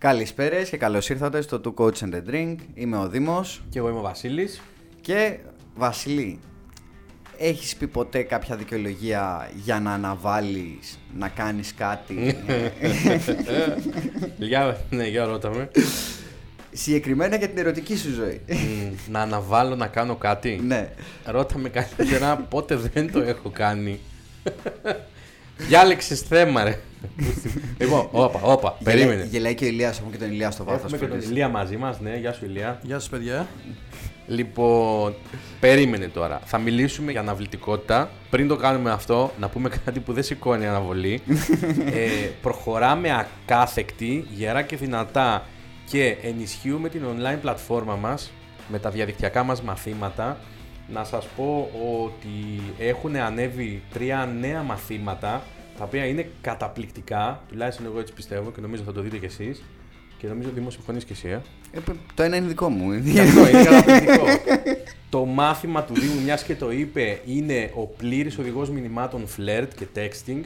Καλησπέρα και καλώς ήρθατε στο Two Coach and a Drink. Είμαι ο Δήμος. Και εγώ είμαι ο Βασίλης. Και Βασιλή, έχεις πει ποτέ κάποια δικαιολογία για να αναβάλεις να κάνεις κάτι; για, ναι, για ρώτα με. Συγκεκριμένα για την ερωτική σου ζωή. να αναβάλω να κάνω κάτι; ναι. Ρώτα με καλύτερα πότε δεν το έχω κάνει. Διάλεξες θέμα, ρε. λοιπόν, όπα, όπα, περίμενε. Γελάει και ο Ηλία, έχουμε και τον Ηλία στο βάθος. Έχουμε και τον Ηλία μαζί μας, ναι, γεια σου Ηλία. Γεια σας παιδιά. Λοιπόν, περίμενε τώρα. Θα μιλήσουμε για αναβλητικότητα. Πριν το κάνουμε αυτό, να πούμε κάτι που δεν σηκώνει αναβολή. ε, προχωράμε ακάθεκτη, γερά και δυνατά και ενισχύουμε την online πλατφόρμα μας με τα διαδικτυακά μας μαθήματα. Να σας πω ότι έχουν ανέβει τρία νέα μαθήματα τα οποία είναι καταπληκτικά, τουλάχιστον εγώ έτσι πιστεύω και νομίζω θα το δείτε κι εσείς και νομίζω ότι συμφωνείς και εσύ, ε. Ε, το ένα είναι δικό μου. Γι' αυτό είναι καταπληκτικό. το μάθημα του Δήμου, μιας και το είπε, είναι ο πλήρης οδηγός μηνυμάτων flirt και texting.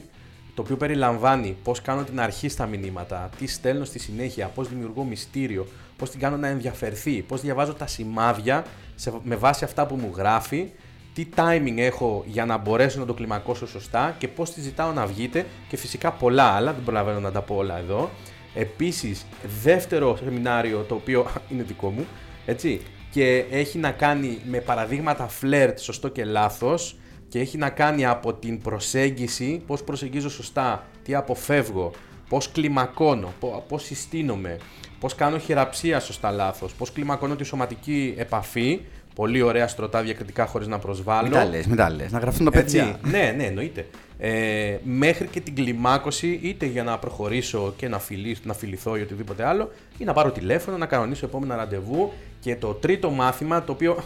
Το οποίο περιλαμβάνει πώς κάνω την αρχή στα μηνύματα, τι στέλνω στη συνέχεια, πώς δημιουργώ μυστήριο, πώς την κάνω να ενδιαφερθεί, πώς διαβάζω τα σημάδια σε, με βάση αυτά που μου γράφει, τι timing έχω για να μπορέσω να το κλιμακώσω σωστά και πώς τη ζητάω να βγείτε και φυσικά πολλά άλλα, δεν προλαβαίνω να τα πω όλα εδώ. Επίσης, δεύτερο σεμινάριο το οποίο είναι δικό μου, έτσι, και έχει να κάνει με παραδείγματα φλερτ σωστό και λάθος και έχει να κάνει από την προσέγγιση, πώς προσεγγίζω σωστά, τι αποφεύγω, πώς κλιμακώνω, πώς συστήνομαι, πώς κάνω χειραψία σωστά λάθος, πώς κλιμακώνω τη σωματική επαφή, Πολύ ωραία στρωτά διακριτικά χωρίς να προσβάλλω. Μην τα λες, μην τα λες. Να γραφτούν τα παιδιά. ναι, ναι, εννοείται. Ε, μέχρι και την κλιμάκωση, είτε για να προχωρήσω και να, φιλήσω, να φιληθώ ή οτιδήποτε άλλο, ή να πάρω τηλέφωνο, να κανονίσω επόμενα ραντεβού. Και το τρίτο μάθημα, το οποίο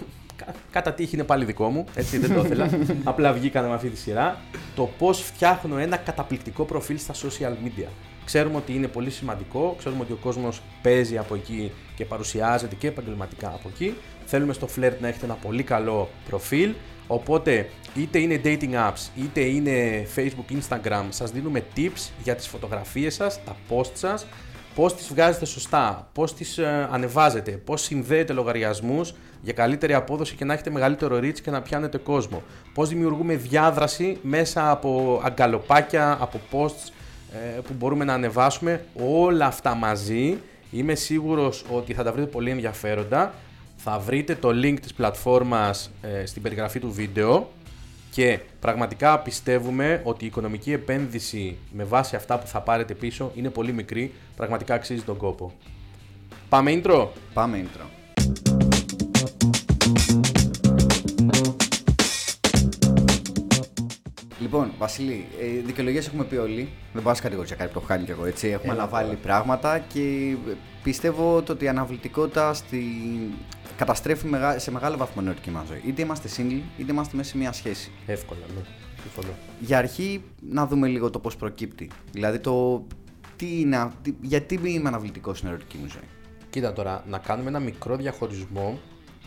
κατά τύχη είναι πάλι δικό μου, έτσι δεν το ήθελα. Απλά βγήκαμε με αυτή τη σειρά. Το πώς φτιάχνω ένα καταπληκτικό προφίλ στα social media. Ξέρουμε ότι είναι πολύ σημαντικό, ξέρουμε ότι ο κόσμος παίζει από εκεί και παρουσιάζεται και επαγγελματικά από εκεί. Θέλουμε στο Flirt να έχετε ένα πολύ καλό προφίλ. Οπότε είτε είναι dating apps είτε είναι Facebook, Instagram, σας δίνουμε tips για τις φωτογραφίες σας, τα post σας, πώς τις βγάζετε σωστά, πώς τις ε, ανεβάζετε, πώς συνδέετε λογαριασμούς για καλύτερη απόδοση και να έχετε μεγαλύτερο reach και να πιάνετε κόσμο. Πώς δημιουργούμε διάδραση μέσα από αγκαλοπάκια, από posts ε, που μπορούμε να ανεβάσουμε. Όλα αυτά μαζί είμαι σίγουρος ότι θα τα βρείτε πολύ ενδιαφέροντα θα βρείτε το link της πλατφόρμας ε, στην περιγραφή του βίντεο και πραγματικά πιστεύουμε ότι η οικονομική επένδυση με βάση αυτά που θα πάρετε πίσω είναι πολύ μικρή, πραγματικά αξίζει τον κόπο. Πάμε intro! Πάμε intro. Λοιπόν, Βασίλη, ε, δικαιολογίες έχουμε πει όλοι. Δεν πάω να κατηγορήσω κάτι που έχω κάνει κι εγώ έτσι. Έχουμε αναβάλει πράγματα και πιστεύω ότι η αναβλητικότητα στη καταστρέφει σε μεγάλο βαθμό την ερωτική μας ζωή. Είτε είμαστε single, είτε είμαστε μέσα σε μια σχέση. Εύκολα, ναι. Συμφωνώ. Για αρχή, να δούμε λίγο το πώς προκύπτει. Δηλαδή, το τι είναι, τι, γιατί είμαι αναβλητικός στην ερωτική μου ζωή. Κοίτα τώρα, να κάνουμε ένα μικρό διαχωρισμό,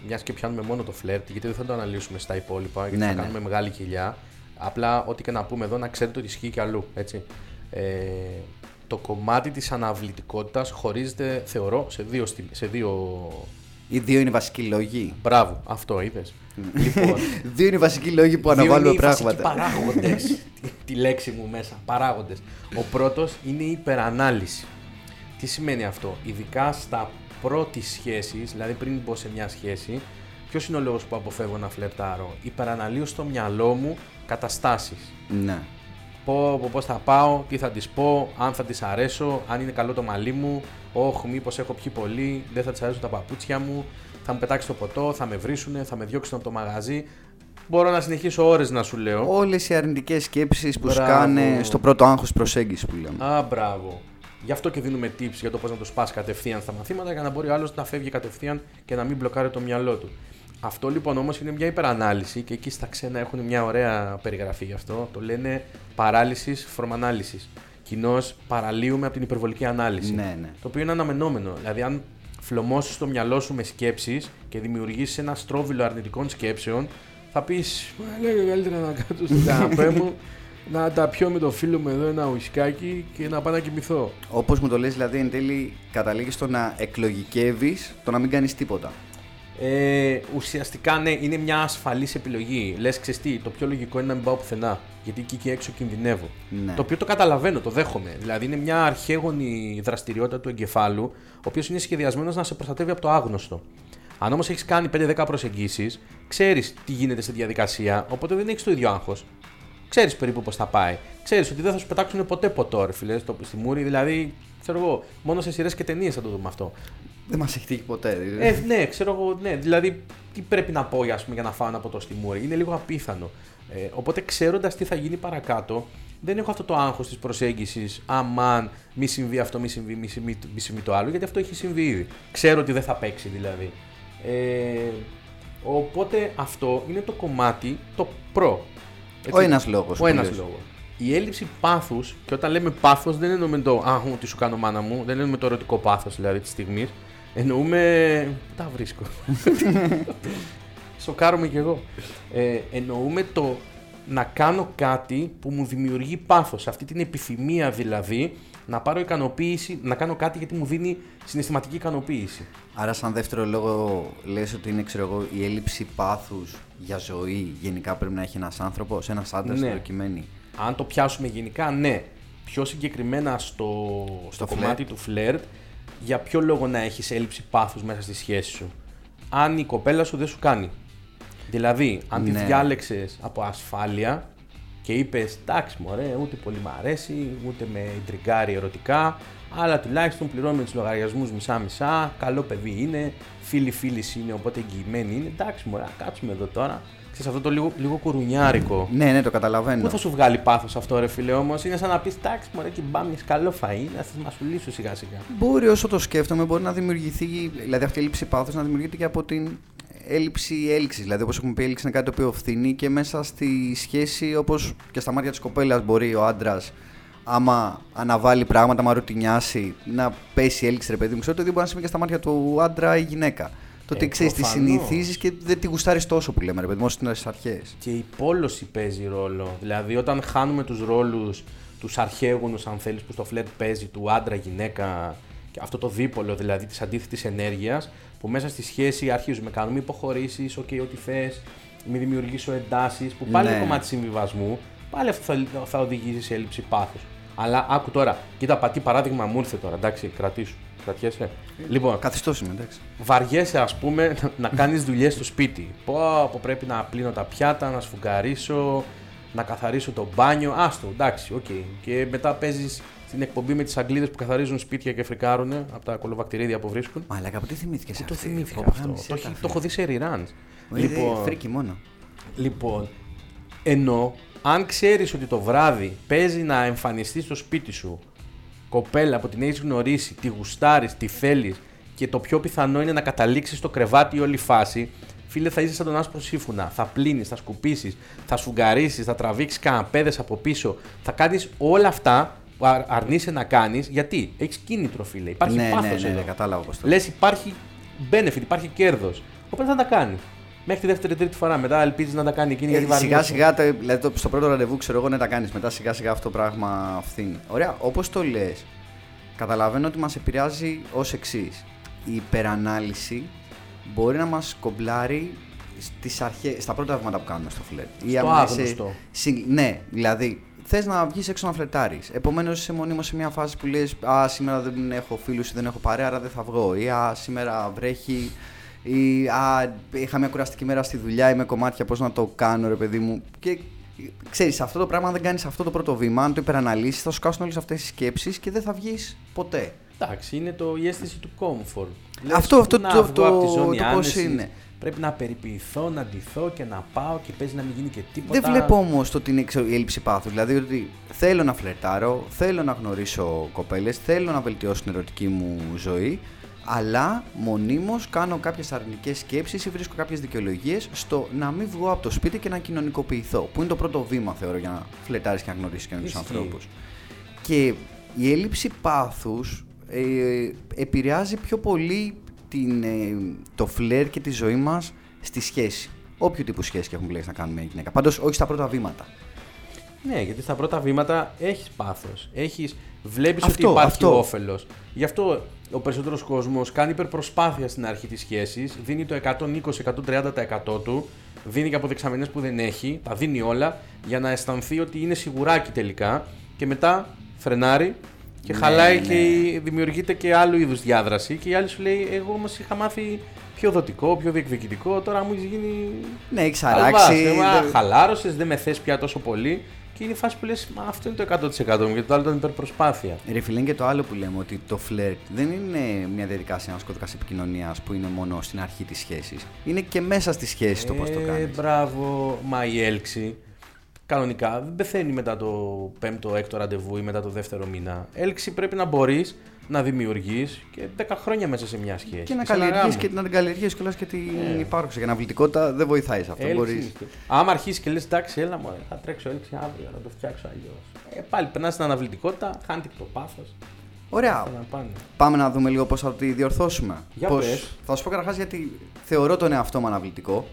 μιας και πιάνουμε μόνο το φλερτ, γιατί δεν θα το αναλύσουμε στα υπόλοιπα, γιατί ναι, θα ναι. κάνουμε μεγάλη κοιλιά. Απλά, ό,τι και να πούμε εδώ, να ξέρετε ότι ισχύει και αλλού. Έτσι. Ε, το κομμάτι της αναβλητικότητας χωρίζεται, θεωρώ, σε δύο, σε δύο οι δύο είναι οι βασικοί λόγοι. Μπράβο, αυτό είδε. λοιπόν, δύο είναι οι βασικοί λόγοι που αναβάλουν πράγματα. Παράγοντες. τη λέξη μου μέσα. Παράγοντες. Ο πρώτος είναι η υπερανάλυση. Τι σημαίνει αυτό, ειδικά στα πρώτη σχέσεις, δηλαδή πριν μπω σε μια σχέση, ποιος είναι ο λόγος που αποφεύγω να φλερτάρω; Υπεραναλύω στο μυαλό μου καταστάσεις. Ναι. Πω, πώς θα πάω, τι θα τη πω, αν θα τη αρέσω, αν είναι καλό το μαλλί μου, όχι, μήπως έχω πιει πολύ, δεν θα τη αρέσουν τα παπούτσια μου, θα μου πετάξει το ποτό, θα με βρίσουν, θα με διώξουν από το μαγαζί. Μπορώ να συνεχίσω ώρες να σου λέω. Όλες οι αρνητικές σκέψεις που σκάνε στο πρώτο άγχος προσέγγιση που λέμε. Α, μπράβο. Γι' αυτό και δίνουμε tips για το πώς να το σπάσει κατευθείαν στα μαθήματα για να μπορεί ο άλλος να φεύγει κατευθείαν και να μην μπλοκάρει το μυαλό του. Αυτό λοιπόν όμως είναι μια υπερανάλυση και εκεί στα ξένα έχουν μια ωραία περιγραφή γι' αυτό. Το λένε paralysis from analysis κοινώς παραλύουμε από την υπερβολική ανάλυση. Ναι, ναι. Το οποίο είναι αναμενόμενο. Δηλαδή, αν φλωμώσεις το μυαλό σου με σκέψεις και δημιουργήσεις ένα στρόβιλο αρνητικών σκέψεων, θα πεις: Λέγε καλύτερα να κάτσω στον καναπέ μου να τα πιω με το φίλο μου εδώ ένα ουισκάκι και να πάω να κοιμηθώ. Όπως μου το λες, δηλαδή εν τέλει καταλήγεις στο να εκλογικεύεις το να μην κάνεις τίποτα. Ε, ουσιαστικά ναι, είναι μια ασφαλής επιλογή. Λες, τι, το πιο λογικό είναι να μην πάω πουθενά. Γιατί εκεί και έξω κινδυνεύω. Ναι. Το οποίο το καταλαβαίνω, το δέχομαι. Δηλαδή είναι μια αρχαίγονη δραστηριότητα του εγκεφάλου, ο οποίος είναι σχεδιασμένος να σε προστατεύει από το άγνωστο. Αν όμως έχεις κάνει 5-10 προσεγγίσεις, ξέρεις τι γίνεται στη διαδικασία, οπότε δεν έχεις το ίδιο άγχος. Ξέρεις περίπου πώς θα πάει. Ξέρεις ότι δεν θα σου πετάξουν ποτέ ποτό, ρε φίλε, στο, στη μούρη. Δηλαδή, ξέρω εγώ, μόνο σε σειρές και ταινίες θα το δούμε αυτό. Δεν μας έχει τύχει ποτέ. Δηλαδή. Ε, ναι, ξέρω εγώ, ναι. Δηλαδή, τι πρέπει να πω ας πούμε, για να φάω ένα ποτό στη μούρη; Είναι λίγο απίθανο. Ε, οπότε, ξέροντας τι θα γίνει παρακάτω, δεν έχω αυτό το άγχος της προσέγγισης. Αμάν, μη συμβεί αυτό, μη συμβεί, μη συμβεί, μη συμβεί το άλλο, γιατί αυτό έχει συμβεί ήδη. Ξέρω ότι δεν θα παίξει δηλαδή. Ε, οπότε αυτό είναι το κομμάτι το προ. Ο ένας λόγος. Ο ένας λόγος. Η έλλειψη πάθους, και όταν λέμε πάθος, δεν εννοούμε το Α, τι σου κάνω μάνα μου, δεν εννοούμε το ερωτικό πάθος δηλαδή της στιγμής. Εννοούμε. Πού τα βρίσκω. Σοκάρομαι κι εγώ. Ε, εννοούμε το να κάνω κάτι που μου δημιουργεί πάθος. Αυτή την επιθυμία δηλαδή να πάρω ικανοποίηση, να κάνω κάτι γιατί μου δίνει συναισθηματική ικανοποίηση. Άρα, σαν δεύτερο λόγο, λες ότι είναι ξέρω εγώ, η έλλειψη πάθους για ζωή γενικά πρέπει να έχει ένας άνθρωπος, ένας άντρας Ναι. στην προκειμένη. Αν το πιάσουμε γενικά, ναι. Πιο συγκεκριμένα στο, στο, φλερτ. κομμάτι του φλερτ, για ποιο λόγο να έχεις έλλειψη πάθους μέσα στη σχέση σου. Αν η κοπέλα σου δεν σου κάνει; Δηλαδή, αν τη Ναι. διάλεξες από ασφάλεια και είπες εντάξει μωρέ, ούτε πολύ μ' αρέσει, ούτε με ιντριγκάρει ερωτικά, αλλά τουλάχιστον πληρώνουμε τους λογαριασμούς μισά-μισά, καλό παιδί είναι, φίλοι φίλοι είναι, οπότε εγγυημένη είναι, εντάξει μωρέ, α, κάτσουμε εδώ τώρα. Ξέρεις αυτό το λίγο, λίγο κουρουνιάρικο. Ναι, ναι, το καταλαβαίνω. Πού θα σου βγάλει πάθος αυτό, ρε φίλε όμως; Είναι σαν να πεις τάξη, μωρέ και μπάμια, καλό φαΐ, να σα μασουλήσω σιγά σιγά. Μπορεί όσο το σκέφτομαι, μπορεί να δημιουργηθεί, δηλαδή αυτή η έλλειψη πάθους να δημιουργείται και από την έλλειψη έλξης. Δηλαδή, όπως έχουμε πει, η έλξη είναι κάτι το οποίο φθηνεί και μέσα στη σχέση, όπως και στα μάτια της κοπέλας, μπορεί ο άντρας, άμα αναβάλει πράγματα, άμα ρουτινιάσει, να πέσει η έλξη, ρε παιδί μου. Ξέρω ότι δεν μπορεί να συμβεί και στα μάτια του άντρα ή γυναίκα. Το ότι Ε, ξέρεις, τη προφανώς. συνηθίζεις και δεν τη γουστάρεις τόσο που λέμε, ρε παιδί μου, όσο στις αρχές. Και η πόλωση παίζει ρόλο. Δηλαδή, όταν χάνουμε τους ρόλους, τους αρχαίγονους, αν θέλεις, που στο φλερτ παίζει, του άντρα-γυναίκα, και αυτό το δίπολο δηλαδή της αντίθετης ενέργειας, που μέσα στη σχέση αρχίζουμε, κάνουμε υποχωρήσεις, OK, ό,τι θες, μη δημιουργήσω εντάσεις, που πάλι Ναι. είναι κομμάτι συμβιβασμού, πάλι αυτό θα, θα οδηγήσει σε έλλειψη πάθους. Αλλά άκου τώρα, κοίτα, πα, τι παράδειγμα μου ήρθε τώρα, εντάξει, κρατήσου. Κρατιέσαι. Λοιπόν, Καθιστός είμαι, εντάξει. βαριέσαι ας πούμε να κάνεις δουλειές στο σπίτι. Πω, πω πρέπει να πλύνω τα πιάτα, να σφουγγαρίσω, να καθαρίσω το μπάνιο. Άστο, εντάξει, οκ. Και μετά παίζεις στην εκπομπή με τις αγγλίδες που καθαρίζουν σπίτια και φρικάρουν από τα κολοβακτηρίδια που βρίσκουν. Μαλάκα, από τι θυμήθηκες Τι το αυτή. θυμήθηκα Πω, αυτό; γάμησε Το, τα, έχει- φίλε. το έχω δει σε reruns. Λοιπόν... Φρίκη μόνο. Λοιπόν, ενώ αν ξέρεις ότι το βράδυ παίζει να εμφανιστείς στο σπίτι σου κοπέλα που την έχεις γνωρίσει, τη γουστάρεις, τη θέλεις και το πιο πιθανό είναι να καταλήξεις στο κρεβάτι η όλη φάση, φίλε θα είσαι σαν τον άσπρο σύμφωνα. Θα πλύνεις, θα σκουπίσεις, θα σφουγγαρίσεις, θα τραβήξεις καναπέδες από πίσω, θα κάνεις όλα αυτά που αρ- αρνείσαι να κάνεις γιατί έχεις κίνητρο φίλε, υπάρχει ναι, ναι, πάθος ναι, ναι, εδώ. κατάλαβα πώς το Λες υπάρχει benefit, υπάρχει κέρδος. Οπότε θα τα κάνεις. Μέχρι τη δεύτερη τρίτη φορά. Μετά ελπίζεις να τα κάνει εκείνη γιατί Ε, σιγά βαριέσαι. σιγά, το- δηλαδή το- στο πρώτο ραντεβού ξέρω εγώ να τα κάνεις. Μετά σιγά σιγά αυτό το πράγμα φθήνει. Ωραία, όπως το λες, καταλαβαίνω ότι μας επηρεάζει ως εξής. Η υπερανάλυση μπορεί να μας κομπλάρει στις αρχές, στα πρώτα βήματα που κάνουμε στο φλερτ. Ή Στο άμα είσαι άγνωστο. συν- ναι, δηλαδή θες να βγεις έξω να φλερτάρεις. Επομένως είσαι μονίμω σε μια φάση που λες: Α, σήμερα δεν έχω φίλους ή δεν έχω παρέα, άρα δεν θα βγω. Ή Α, σήμερα βρέχει. Ή Α, είχα μια κουραστική μέρα στη δουλειά, είμαι κομμάτια, πώς να το κάνω, ρε παιδί μου. Και ξέρεις, αυτό το πράγμα, αν δεν κάνεις αυτό το πρώτο βήμα, αν το υπεραναλύσεις, θα σου κάσουν όλες αυτές τι σκέψεις και δεν θα βγεις ποτέ. Εντάξει, είναι το, η αίσθηση του comfort. Λες, Αυτό- αυτό να το- βγω το- από τη ζώνη το πώς άνεσης, είναι. Πρέπει να περιποιηθώ, να ντυθώ και να πάω και παίζει να μην γίνει και τίποτα. Δεν βλέπω όμως το ότι είναι ξέρω, η έλλειψη πάθους. Δηλαδή ότι θέλω να φλερτάρω, θέλω να γνωρίσω κοπέλες, θέλω να βελτιώσω την ερωτική μου ζωή, αλλά μονίμως κάνω κάποιες αρνητικές σκέψεις ή βρίσκω κάποιες δικαιολογίες στο να μην βγω από το σπίτι και να κοινωνικοποιηθώ. Που είναι το πρώτο βήμα, θεωρώ, για να φλερτάρει και να γνωρίσεις καινούριου Ισχύει. ανθρώπους. Και η έλλειψη πάθους ε, επηρεάζει πιο πολύ την, ε, το φλερ και τη ζωή μας στη σχέση. Όποιο τύπου σχέση και έχουμε επιλέξει να κάνουμε με γυναίκα. Πάντως όχι στα πρώτα βήματα. Ναι, γιατί στα πρώτα βήματα έχεις πάθος. Έχεις... Βλέπεις ότι Αυτό, υπάρχει αυτό. όφελος. Γι' αυτό ο περισσότερος κόσμος κάνει υπερπροσπάθεια στην αρχή της σχέσης, δίνει το 120-130% του, δίνει και αποδεξαμενές που δεν έχει, τα δίνει όλα για να αισθανθεί ότι είναι σιγουράκι τελικά και μετά φρενάρει και Ναι, χαλάει ναι. και δημιουργείται και άλλου είδους διάδραση. Και η άλλη σου λέει: Εγώ όμως είχα μάθει πιο δοτικό, πιο διεκδικητικό, τώρα μου έχει γίνει Ναι, έχει αράξει. δεν- Χαλάρωσες, δεν με θες πια τόσο πολύ. Και είναι η φάση που λες: Μα αυτό είναι το 100% μου, γιατί το άλλο ήταν υπερπροσπάθεια. Ρε φίλε, είναι και το άλλο που λέμε, ότι το φλερτ δεν είναι μια διαδικασία, ένα κώδικα επικοινωνίας που είναι μόνο στην αρχή της σχέσης. Είναι και μέσα στη σχέση το πώς το Ε, κάνεις. Μπράβο, μα η έλξη. Κανονικά δεν πεθαίνει μετά το πέμπτο, έκτο ραντεβού ή μετά το δεύτερο μήνα. Έλξη πρέπει να μπορείς να δημιουργείς και 10 χρόνια μέσα σε μια σχέση. Και να σε ένα καλλιεργήσει γάμος. και να την καλλιεργήσει κιόλας και την Ε. υπάρχουσα. Για αναβλητικότητα δεν βοηθάει σε αυτό. Έλξη Μπορείς... είναι. Άμα αρχίσεις και λες, εντάξει, έλα μου, θα τρέξω έλξη αύριο να το φτιάξω αλλιώς. Ε, πάλι περνάς στην αναβλητικότητα, χάνει το πάθο. Ωραία. Θα να πάνε. Πάμε να δούμε λίγο πώς θα τη διορθώσουμε. Για Πώς- πες. Θα σου πω καταρχάς γιατί θεωρώ τον εαυτό μου αναβλητικό.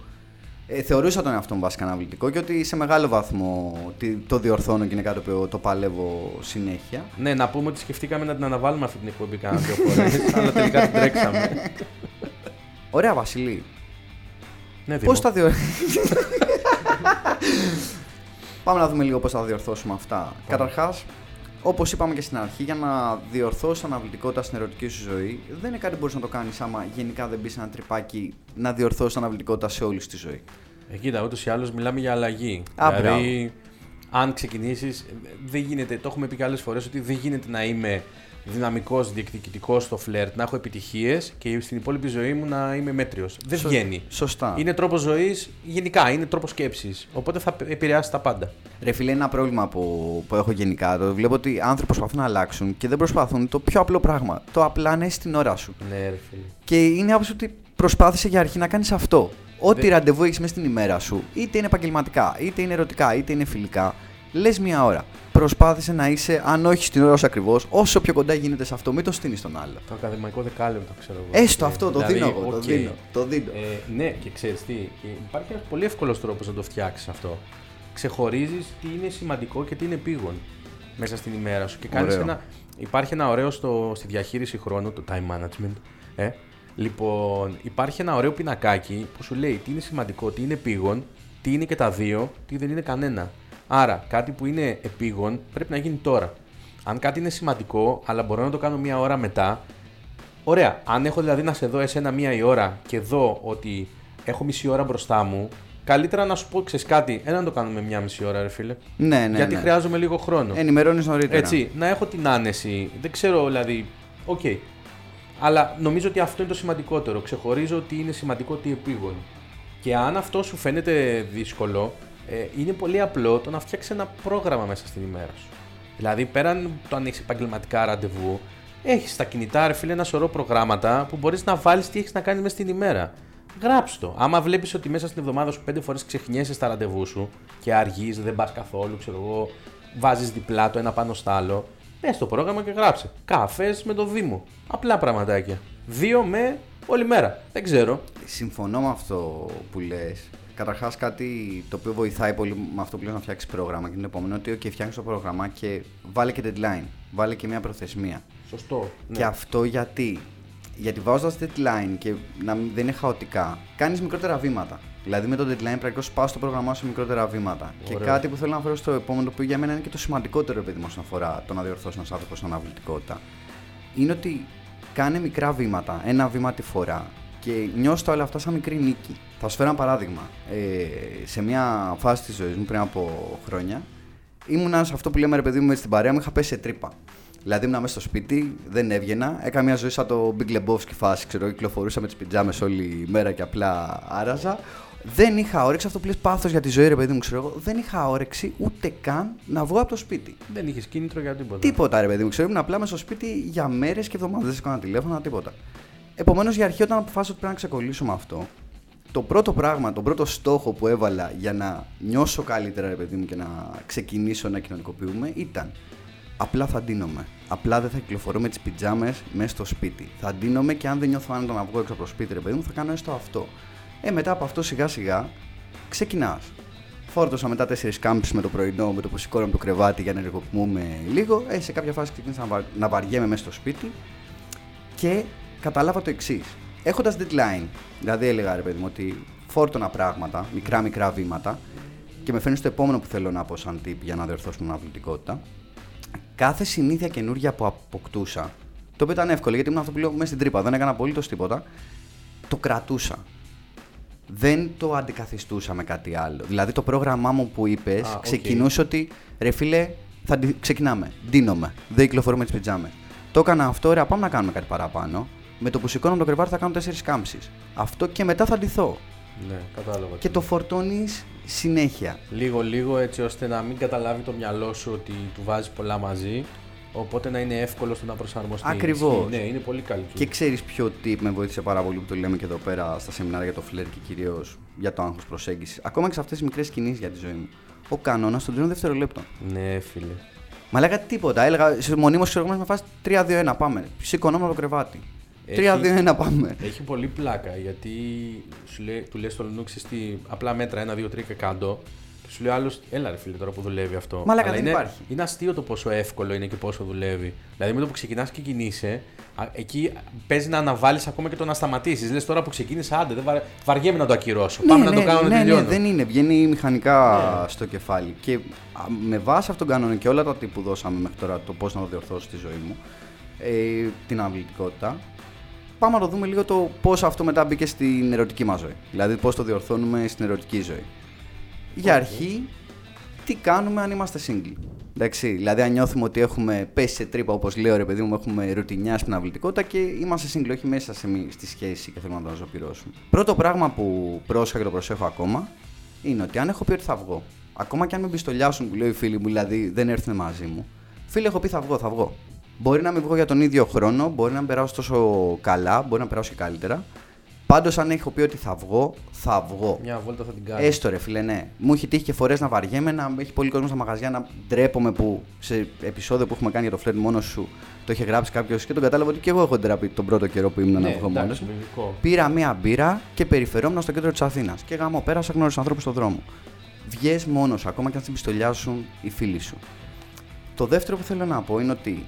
Ε, θεωρούσα τον εαυτό μου βασικά αναβλητικό και ότι σε μεγάλο βαθμό τι- το διορθώνω και είναι κάτι που το παλεύω συνέχεια. Ναι, να πούμε ότι σκεφτήκαμε να την αναβάλουμε αυτή την εκπομπή κάνα δύο φορές, αλλά τελικά την τρέξαμε. Ωραία, Βασιλή. Ναι, Πώς Δήμο. θα διορθώσουμε. Πάμε να δούμε λίγο πώς θα διορθώσουμε αυτά. Καταρχάς, όπως είπαμε και στην αρχή, για να διορθώσει αναβλητικότητα στην ερωτική σου ζωή, δεν είναι κάτι που μπορείς να το κάνεις άμα γενικά δεν μπεις σε ένα τρυπάκι να διορθώσει αναβλητικότητα σε όλη σου τη ζωή. Ε, κοίτα, ούτως ή άλλως μιλάμε για αλλαγή. Α, δηλαδή, αν ξεκινήσεις, δεν γίνεται, το έχουμε πει και άλλες φορές, ότι δεν γίνεται να είμαι δυναμικός, διεκδικητικός στο φλερτ, να έχω επιτυχίες και στην υπόλοιπη ζωή μου να είμαι μέτριος. Δεν Σω- βγαίνει. Σωστά. Είναι τρόπος ζωής, γενικά, είναι τρόπος σκέψης. Οπότε θα επηρεάσει τα πάντα. Ρε φίλε, είναι ένα πρόβλημα που, που έχω γενικά. Το βλέπω ότι οι άνθρωποι προσπαθούν να αλλάξουν και δεν προσπαθούν το πιο απλό πράγμα. Το απλά να είσαι στην ώρα σου. Ναι, ρε φίλε. Και είναι άποψη ότι προσπάθησε για αρχή να κάνεις αυτό. Ό,τι Δεν- ραντεβού έχεις μέσα στην ημέρα σου, είτε είναι επαγγελματικά, είτε είναι ερωτικά, είτε είναι φιλικά, λες μία ώρα. Προσπάθησε να είσαι, αν όχι στην ώρα σου ακριβώς, όσο πιο κοντά γίνεται σε αυτό, μην το στήνεις στον άλλο. Το ακαδημαϊκό δεκάλεπτο, ξέρω εγώ. Έστω Ε, αυτό, το δηλαδή, δίνω εγώ. Το οκ. δίνω. Το δίνω. Ε, ναι, και ξέρεις τι. Και υπάρχει ένας πολύ εύκολος τρόπος να το φτιάξεις αυτό. Ξεχωρίζεις τι είναι σημαντικό και τι είναι επίγον μέσα στην ημέρα σου. Και κάνεις Ωραίο. ένα. Υπάρχει ένα ωραίο στο, στη διαχείριση χρόνου, το time management. Ε. Λοιπόν, υπάρχει ένα ωραίο πινακάκι που σου λέει τι είναι σημαντικό, τι είναι επίγον, τι είναι και τα δύο, τι δεν είναι κανένα. Άρα, κάτι που είναι επίγον πρέπει να γίνει τώρα. Αν κάτι είναι σημαντικό, αλλά μπορώ να το κάνω μία ώρα μετά, Ωραία. Αν έχω δηλαδή να σε δω εσένα μία η ώρα και δω ότι έχω μισή ώρα μπροστά μου, καλύτερα να σου πω ξέρεις κάτι. Ένα να το κάνουμε μία μισή ώρα, ρε φίλε. Ναι, ναι. γιατί ναι. χρειάζομαι λίγο χρόνο. Ενημερώνεις νωρίτερα. Έτσι, να έχω την άνεση. Δεν ξέρω δηλαδή. Οκ. Αλλά νομίζω ότι αυτό είναι το σημαντικότερο. Ξεχωρίζω τι είναι σημαντικό, τι επείγον. Και αν αυτό σου φαίνεται δύσκολο, ε, είναι πολύ απλό το να φτιάξεις ένα πρόγραμμα μέσα στην ημέρα σου. Δηλαδή, πέραν το αν έχεις επαγγελματικά ραντεβού, έχεις στα κινητά, ρε φίλε, ένα σωρό προγράμματα που μπορείς να βάλεις τι έχεις να κάνεις μέσα στην ημέρα. Γράψ το. Άμα βλέπεις ότι μέσα στην εβδομάδα σου πέντε φορές ξεχνιέσαι στα ραντεβού σου και αργείς, δεν πας καθόλου, ξέρω εγώ, βάζεις διπλά το ένα πάνω στο άλλο, πες το πρόγραμμα και γράψε. Καφές με το Δήμο. Απλά πραγματάκια. Δύο με όλη μέρα. Δεν ξέρω. Συμφωνώ με αυτό που λες. Καταρχάς, κάτι το οποίο βοηθάει πολύ με αυτό που λες να φτιάξεις πρόγραμμα και είναι το επόμενο ότι okay, φτιάχνεις το πρόγραμμα και βάλε και deadline. Βάλε και μια προθεσμία. Σωστό. Ναι. Και αυτό γιατί; Γιατί βάζοντας deadline και να μην- δεν είναι χαοτικά, κάνεις μικρότερα βήματα. Δηλαδή με το deadline πρέπει να πα το πρόγραμμά σου σε μικρότερα βήματα. Και Ωραίο. κάτι που θέλω να φέρω στο επόμενο που για μένα είναι και το σημαντικότερο επειδή όσον αφορά το να διορθώσεις ένας άνθρωπος στην αναβλητικότητα. Είναι ότι κάνε μικρά βήματα, ένα βήμα τη φορά και νιώσω όλα αυτά σαν μικρή νίκη. Θα σου φέρω ένα παράδειγμα. Ε, σε μια φάση της ζωής μου πριν από χρόνια, ήμουνα σε αυτό που λέμε ρε παιδί μου με στην παρέα μου, είχα πέσει σε τρύπα. Δηλαδή ήμουν μέσα στο σπίτι, δεν έβγαινα, έκανα μια ζωή σαν το Big Lebowski φάση, ξέρω, κυκλοφορούσα με τις πιτζάμες όλη μέρα και απλά άραζα. Δεν είχα όρεξη, αυτό που λες πάθος για τη ζωή ρε παιδί μου, ξέρω εγώ, δεν είχα όρεξη ούτε καν να βγω από το σπίτι. Δεν είχες κίνητρο για τίποτα. Τίποτα ρε παιδί μου, ξέρω, ήμουν απλά μέσα στο σπίτι για μέρες και εβδομάδες. Δεν σηκώνα τηλέφωνα, τίποτα. Επομένως, για αρχή, όταν αποφάσισα ότι πρέπει να ξεκολλήσω με αυτό, το πρώτο πράγμα, τον πρώτο στόχο που έβαλα για να νιώσω καλύτερα, ρε παιδί μου, και να ξεκινήσω να κοινωνικοποιούμε ήταν απλά θα ντύνομαι. Απλά δεν θα κυκλοφορώ με τις πιτζάμες μέσα στο σπίτι. Θα ντύνομαι και αν δεν νιώθω άνετα να βγω έξω από το σπίτι, ρε παιδί μου, θα κάνω έστω αυτό. Ε, μετά από αυτό σιγά σιγά ξεκινάς. φόρτωσα μετά 4 κάμψει με το πρωινό, με το που σηκώναμε το κρεβάτι για να ενεργοποιούμε λίγο. Ε, σε κάποια φάση ξεκίνησα να, βα... να βαριέμαι μέσα στο σπίτι και κατάλαβα το εξής. Έχοντας deadline, δηλαδή έλεγα ρε παιδί μου ότι φόρτωνα πράγματα, μικρά μικρά βήματα και με φέρνεις στο επόμενο που θέλω να πω σαν tip για να διορθώσουμε την αναβλητικότητα. Κάθε συνήθεια καινούργια που αποκτούσα, το οποίο ήταν εύκολο γιατί ήμουν αυτό που λέω μέσα στην τρύπα, δεν έκανα απολύτως τίποτα, το κρατούσα. Δεν το αντικαθιστούσα με κάτι άλλο. Δηλαδή το πρόγραμμά μου που είπες Α, οκ. ξεκινούσε ότι ρε φίλε, θα αντι- ξεκινάμε. Ντύνομαι. Δεν κυκλοφορούμε τις πιτζάμες. Το έκανα αυτό, ωραία, πάμε να κάνουμε κάτι παραπάνω. Με το που σηκώνω το κρεβάτι θα κάνω τέσσερις κάμψεις. Αυτό και μετά θα ντυθώ. Ναι, κατάλαβα. Και το φορτώνεις συνέχεια. Λίγο λίγο έτσι ώστε να μην καταλάβει το μυαλό σου ότι του βάζεις πολλά μαζί. Οπότε να είναι εύκολο στο να προσαρμοστεί. Ακριβώς. Ισχύει. Ναι, είναι πολύ καλή. Και ξέρεις ποιο tip με βοήθησε πάρα πολύ που το λέμε και εδώ πέρα στα σεμινάρια για το φλερ και κυρίως για το άγχος προσέγγισης. Ακόμα και σε αυτές τις μικρές κινήσεις για τη ζωή μου. Ο κανόνας των τριών δευτερολέπτων. Ναι, φίλε. Μα λέγα τίποτα. Έλεγα σε μονίμως ξέρω εγώ με φάση 3-2-1 πάμε. Σηκωνόμουν από το κρεβάτι. Έχει- 3-2-1 πάμε. Έχει πολύ πλάκα γιατί σου λέει, του λες στο Λουνού τι απλά μέτρα 1, 2, 3 και κάτω. Και σου λέει άλλος, έλα ρε φίλε τώρα που δουλεύει αυτό. Μαλάκα, Αλλά δεν είναι, υπάρχει. Είναι αστείο το πόσο εύκολο είναι και πόσο δουλεύει. Δηλαδή με το που ξεκινάς και κινείσαι, α, εκεί παίζει να αναβάλεις ακόμα και το να σταματήσεις. Λες τώρα που ξεκίνησα, άντε, δεν βαρ... βαριέμαι να το ακυρώσω. Πάμε να το κάνω ναι, να ναι, τελειώνω. δεν είναι. Βγαίνει μηχανικά στο κεφάλι. Και α, με βάση αυτόν τον κανόνα και όλα τα τι που δώσαμε μέχρι τώρα, το πώς να το διορθώσω στη ζωή μου, ε, την αυλητικότητα, πάμε να το δούμε λίγο το πώς αυτό μετά μπήκε στην ερωτική μας ζωή. Δηλαδή πώς το διορθώνουμε στην ερωτική ζωή. Για αρχή, τι κάνουμε αν είμαστε single. Εντάξει, δηλαδή αν νιώθουμε ότι έχουμε πέσει σε τρύπα, όπως λέω ρε παιδί μου, έχουμε ρουτινιά στην αυλητικότητα και είμαστε single, όχι μέσα σε, μη- στη σχέση και θέλουμε να το ζωοποιήσουμε. Πρώτο πράγμα που πρόσεχα και το προσέχω ακόμα είναι ότι αν έχω πει ότι θα βγω, ακόμα και αν με πιστολιάσουν που λέω οι φίλοι μου, δηλαδή δεν έρθουν μαζί μου, φίλοι έχω πει θα βγω, θα βγω. Μπορεί να μην βγω για τον ίδιο χρόνο, μπορεί να μην περάσω τόσο καλά, μπορεί να περάσω και καλύτερα. Πάντως, αν έχω πει ότι θα βγω, θα βγω. Μια βόλτα θα την κάνω. Έστω ρε φίλε, ναι. Μου έχει τύχει και φορές να βαριέμαι, να έχει πολύ κόσμο στα μαγαζιά, να ντρέπομαι που σε επεισόδιο που έχουμε κάνει για το φλερ μόνος σου το είχε γράψει κάποιος και τον κατάλαβα ότι και εγώ έχω ντραπεί τον πρώτο καιρό που ήμουν να ναι, βγω μόνος εντάξει, μου. λογικό. Πήρα μία μπύρα και περιφερόμουν στο κέντρο της Αθήνας. Και γάμο, πέρασα γνώρισα ανθρώπους στον δρόμο. Βγες μόνος σου, ακόμα και αν στην πιστολιάσουν οι φίλοι σου. Το δεύτερο που θέλω να πω είναι ότι,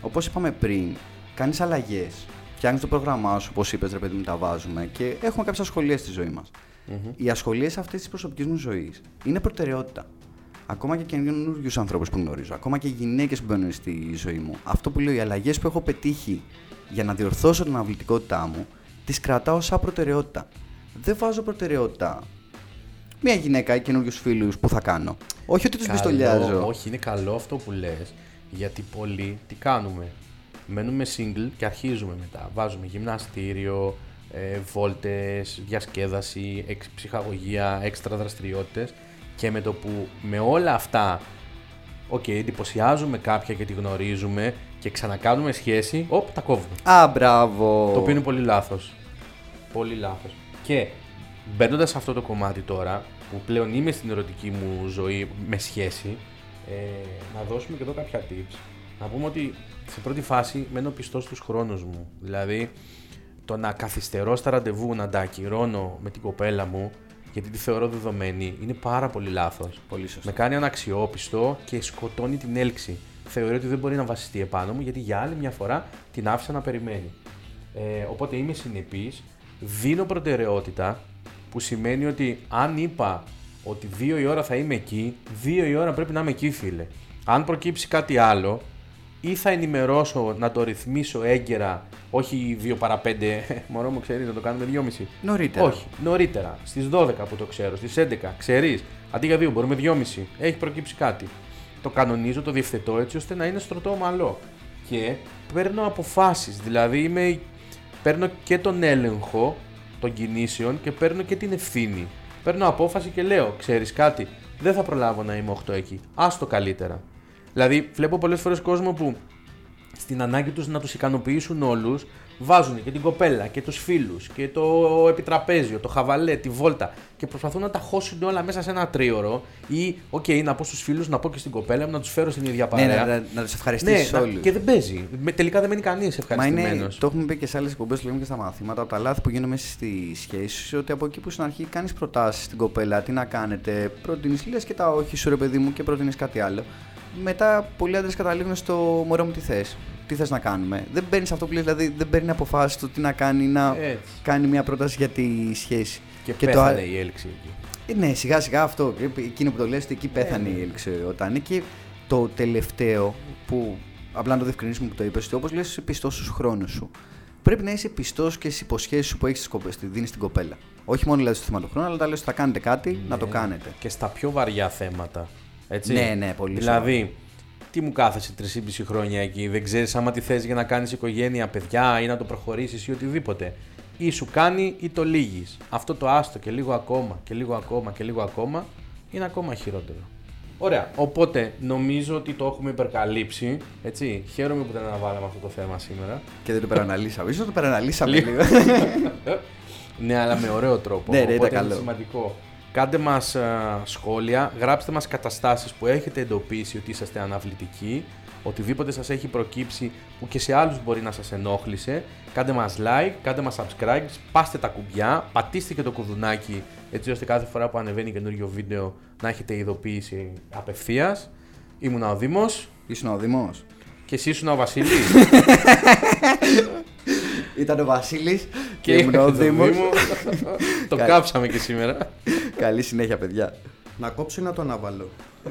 όπως είπαμε πριν, κάνεις αλλαγές. Φτιάχνει το πρόγραμμά σου, όπως είπες, ρε παιδί μου, τα βάζουμε και έχουμε κάποιες ασχολίες στη ζωή μας. Μμμ. Οι ασχολίες αυτή της προσωπικής μου ζωής είναι προτεραιότητα. Ακόμα και καινούριους ανθρώπους που γνωρίζω, ακόμα και γυναίκες που μπαίνουν στη ζωή μου. Αυτό που λέω, οι αλλαγές που έχω πετύχει για να διορθώσω την αυλητικότητά μου, τις κρατάω σαν προτεραιότητα. Δεν βάζω προτεραιότητα μια γυναίκα ή καινούριους φίλους που θα κάνω. Όχι ότι τους Καλό, πιστολιάζω. Όχι, είναι καλό αυτό που λες, γιατί πολλοί τι κάνουμε; Μένουμε single και αρχίζουμε μετά. Βάζουμε γυμναστήριο, ε, βόλτες, διασκέδαση, εξ, ψυχαγωγία, έξτρα δραστηριότητες και με το που με όλα αυτά Οκ, εντυπωσιάζουμε κάποια και τη γνωρίζουμε και ξανακάνουμε σχέση, όπ, τα κόβουμε. Α, μπράβο. Το οποίο είναι πολύ λάθος. Πολύ λάθος. Και μπαίνοντας σε αυτό το κομμάτι τώρα, που πλέον είμαι στην ερωτική μου ζωή με σχέση, ε, να δώσουμε και εδώ κάποια tips. Να πούμε ότι σε πρώτη φάση μένω πιστός στους χρόνους μου. Δηλαδή, το να καθυστερώ στα ραντεβού, να τα ακυρώνω με την κοπέλα μου, γιατί τη θεωρώ δεδομένη, είναι πάρα πολύ λάθος. Πολύ σωστό. Με κάνει αναξιόπιστο και σκοτώνει την έλξη. Θεωρεί ότι δεν μπορεί να βασιστεί επάνω μου γιατί για άλλη μια φορά την άφησα να περιμένει. Ε, οπότε είμαι συνεπής, δίνω προτεραιότητα που σημαίνει ότι αν είπα ότι δύο η ώρα θα είμαι εκεί, δύο η ώρα πρέπει να είμαι εκεί φίλε. Αν προκύψει κάτι άλλο, ή θα ενημερώσω να το ρυθμίσω έγκαιρα, όχι 2 παρα 5, μωρό μου ξέρεις να το κάνουμε 2,5. Νωρίτερα. Όχι, νωρίτερα. Στις 12 που το ξέρω, στις 11. Ξέρεις, αντί για 2 μπορούμε 2,5. Έχει προκύψει κάτι. Το κανονίζω, το διευθετώ έτσι ώστε να είναι στρωτό ομαλό. Και παίρνω αποφάσεις. Δηλαδή είμαι, παίρνω και τον έλεγχο των κινήσεων και παίρνω και την ευθύνη. Παίρνω απόφαση και λέω: Ξέρεις κάτι, δεν θα προλάβω να είμαι 8 εκεί. Άστο καλύτερα. Δηλαδή, βλέπω πολλές φορές κόσμο που στην ανάγκη τους να τους ικανοποιήσουν όλους, βάζουν και την κοπέλα και τους φίλους και το επιτραπέζιο, το χαβαλέ, τη βόλτα και προσπαθούν να τα χώσουν όλα μέσα σε ένα τρίωρο ή, OK, okay, να πω στους φίλους, να πω και στην κοπέλα μου, να τους φέρω στην ίδια παρέα. Ναι, να, να, να τους ευχαριστήσεις Ναι, να- όλους. και δεν παίζει. Με- Τελικά δεν μένει κανείς Μα ευχαριστημένος. είναι, το έχουμε πει και σε άλλες εκπομπές, το λέμε και στα μαθήματα, από τα λάθη που γίνονται μέσα στη σχέση, ότι από εκεί που στην αρχή κάνεις προτάσεις στην κοπέλα, τι να κάνετε, προτείνεις λες και τα όχι σου ρε παιδί μου και προτείνεις κάτι άλλο. Μετά πολλοί άντρες καταλήγουν στο μωρό μου τι θες; Τι θες να κάνουμε; Δεν παίρνει αυτό που λέει, δηλαδή δεν παίρνει αποφάσεις το τι να κάνει, να Έτσι. κάνει μια πρόταση για τη σχέση. Και, το πέθανε α- η έλξη εκεί. ε, Ναι, σιγά σιγά αυτό. Ε, Εκείνο που το λες ότι εκεί πέθανε ναι. η έλξη όταν είναι. Και το τελευταίο που απλά να το διευκρινίσουμε που το είπες, ότι όπως λες είσαι πιστός στους χρόνους σου. Πρέπει να είσαι πιστός και στις υποσχέσεις σου που έχεις δίνεις στην κοπέλα. Όχι μόνο δηλαδή στο θέμα του χρόνου, αλλά τα λες ότι θα κάνετε κάτι, να το Ναι. κάνετε. Και στα πιο βαριά θέματα. Έτσι. Ναι, ναι, πολύ Δηλαδή, τι μου κάθεσαι 3,5 χρόνια εκεί, δεν ξέρεις άμα τι θες για να κάνεις οικογένεια, παιδιά ή να το προχωρήσεις ή οτιδήποτε. Ή σου κάνει ή το λύγεις. Αυτό το άστο και λίγο ακόμα και λίγο ακόμα και λίγο ακόμα είναι ακόμα χειρότερο. Ωραία. Οπότε νομίζω ότι το έχουμε υπερκαλύψει. Έτσι. Χαίρομαι που δεν αναβάλαμε αυτό το θέμα σήμερα. Και δεν το περαναλύσαμε. σω το περαναλύσαμε Λίγο. λίγο. Ναι, αλλά με ωραίο τρόπο. Ναι, ναι, ήταν Οπότε είναι καλό. σημαντικό. Κάντε μας α, σχόλια, γράψτε μας καταστάσεις που έχετε εντοπίσει ότι είσαστε αναβλητικοί, οτιδήποτε σας έχει προκύψει που και σε άλλους μπορεί να σας ενόχλησε. Κάντε μας like, κάντε μας subscribe, σπάστε τα κουμπιά, πατήστε και το κουδουνάκι έτσι ώστε κάθε φορά που ανεβαίνει καινούριο βίντεο να έχετε ειδοποίηση απευθείας. Ήμουνα ο Δήμος Ήσουν ο Δήμος. και εσύ ήσουν ο Βασίλης. Ήταν ο Βασίλης και ήμουν ο το Δήμος. Δήμο. το Καλή. κάψαμε και σήμερα. Καλή συνέχεια, παιδιά. Να κόψω ή να το αναβάλω;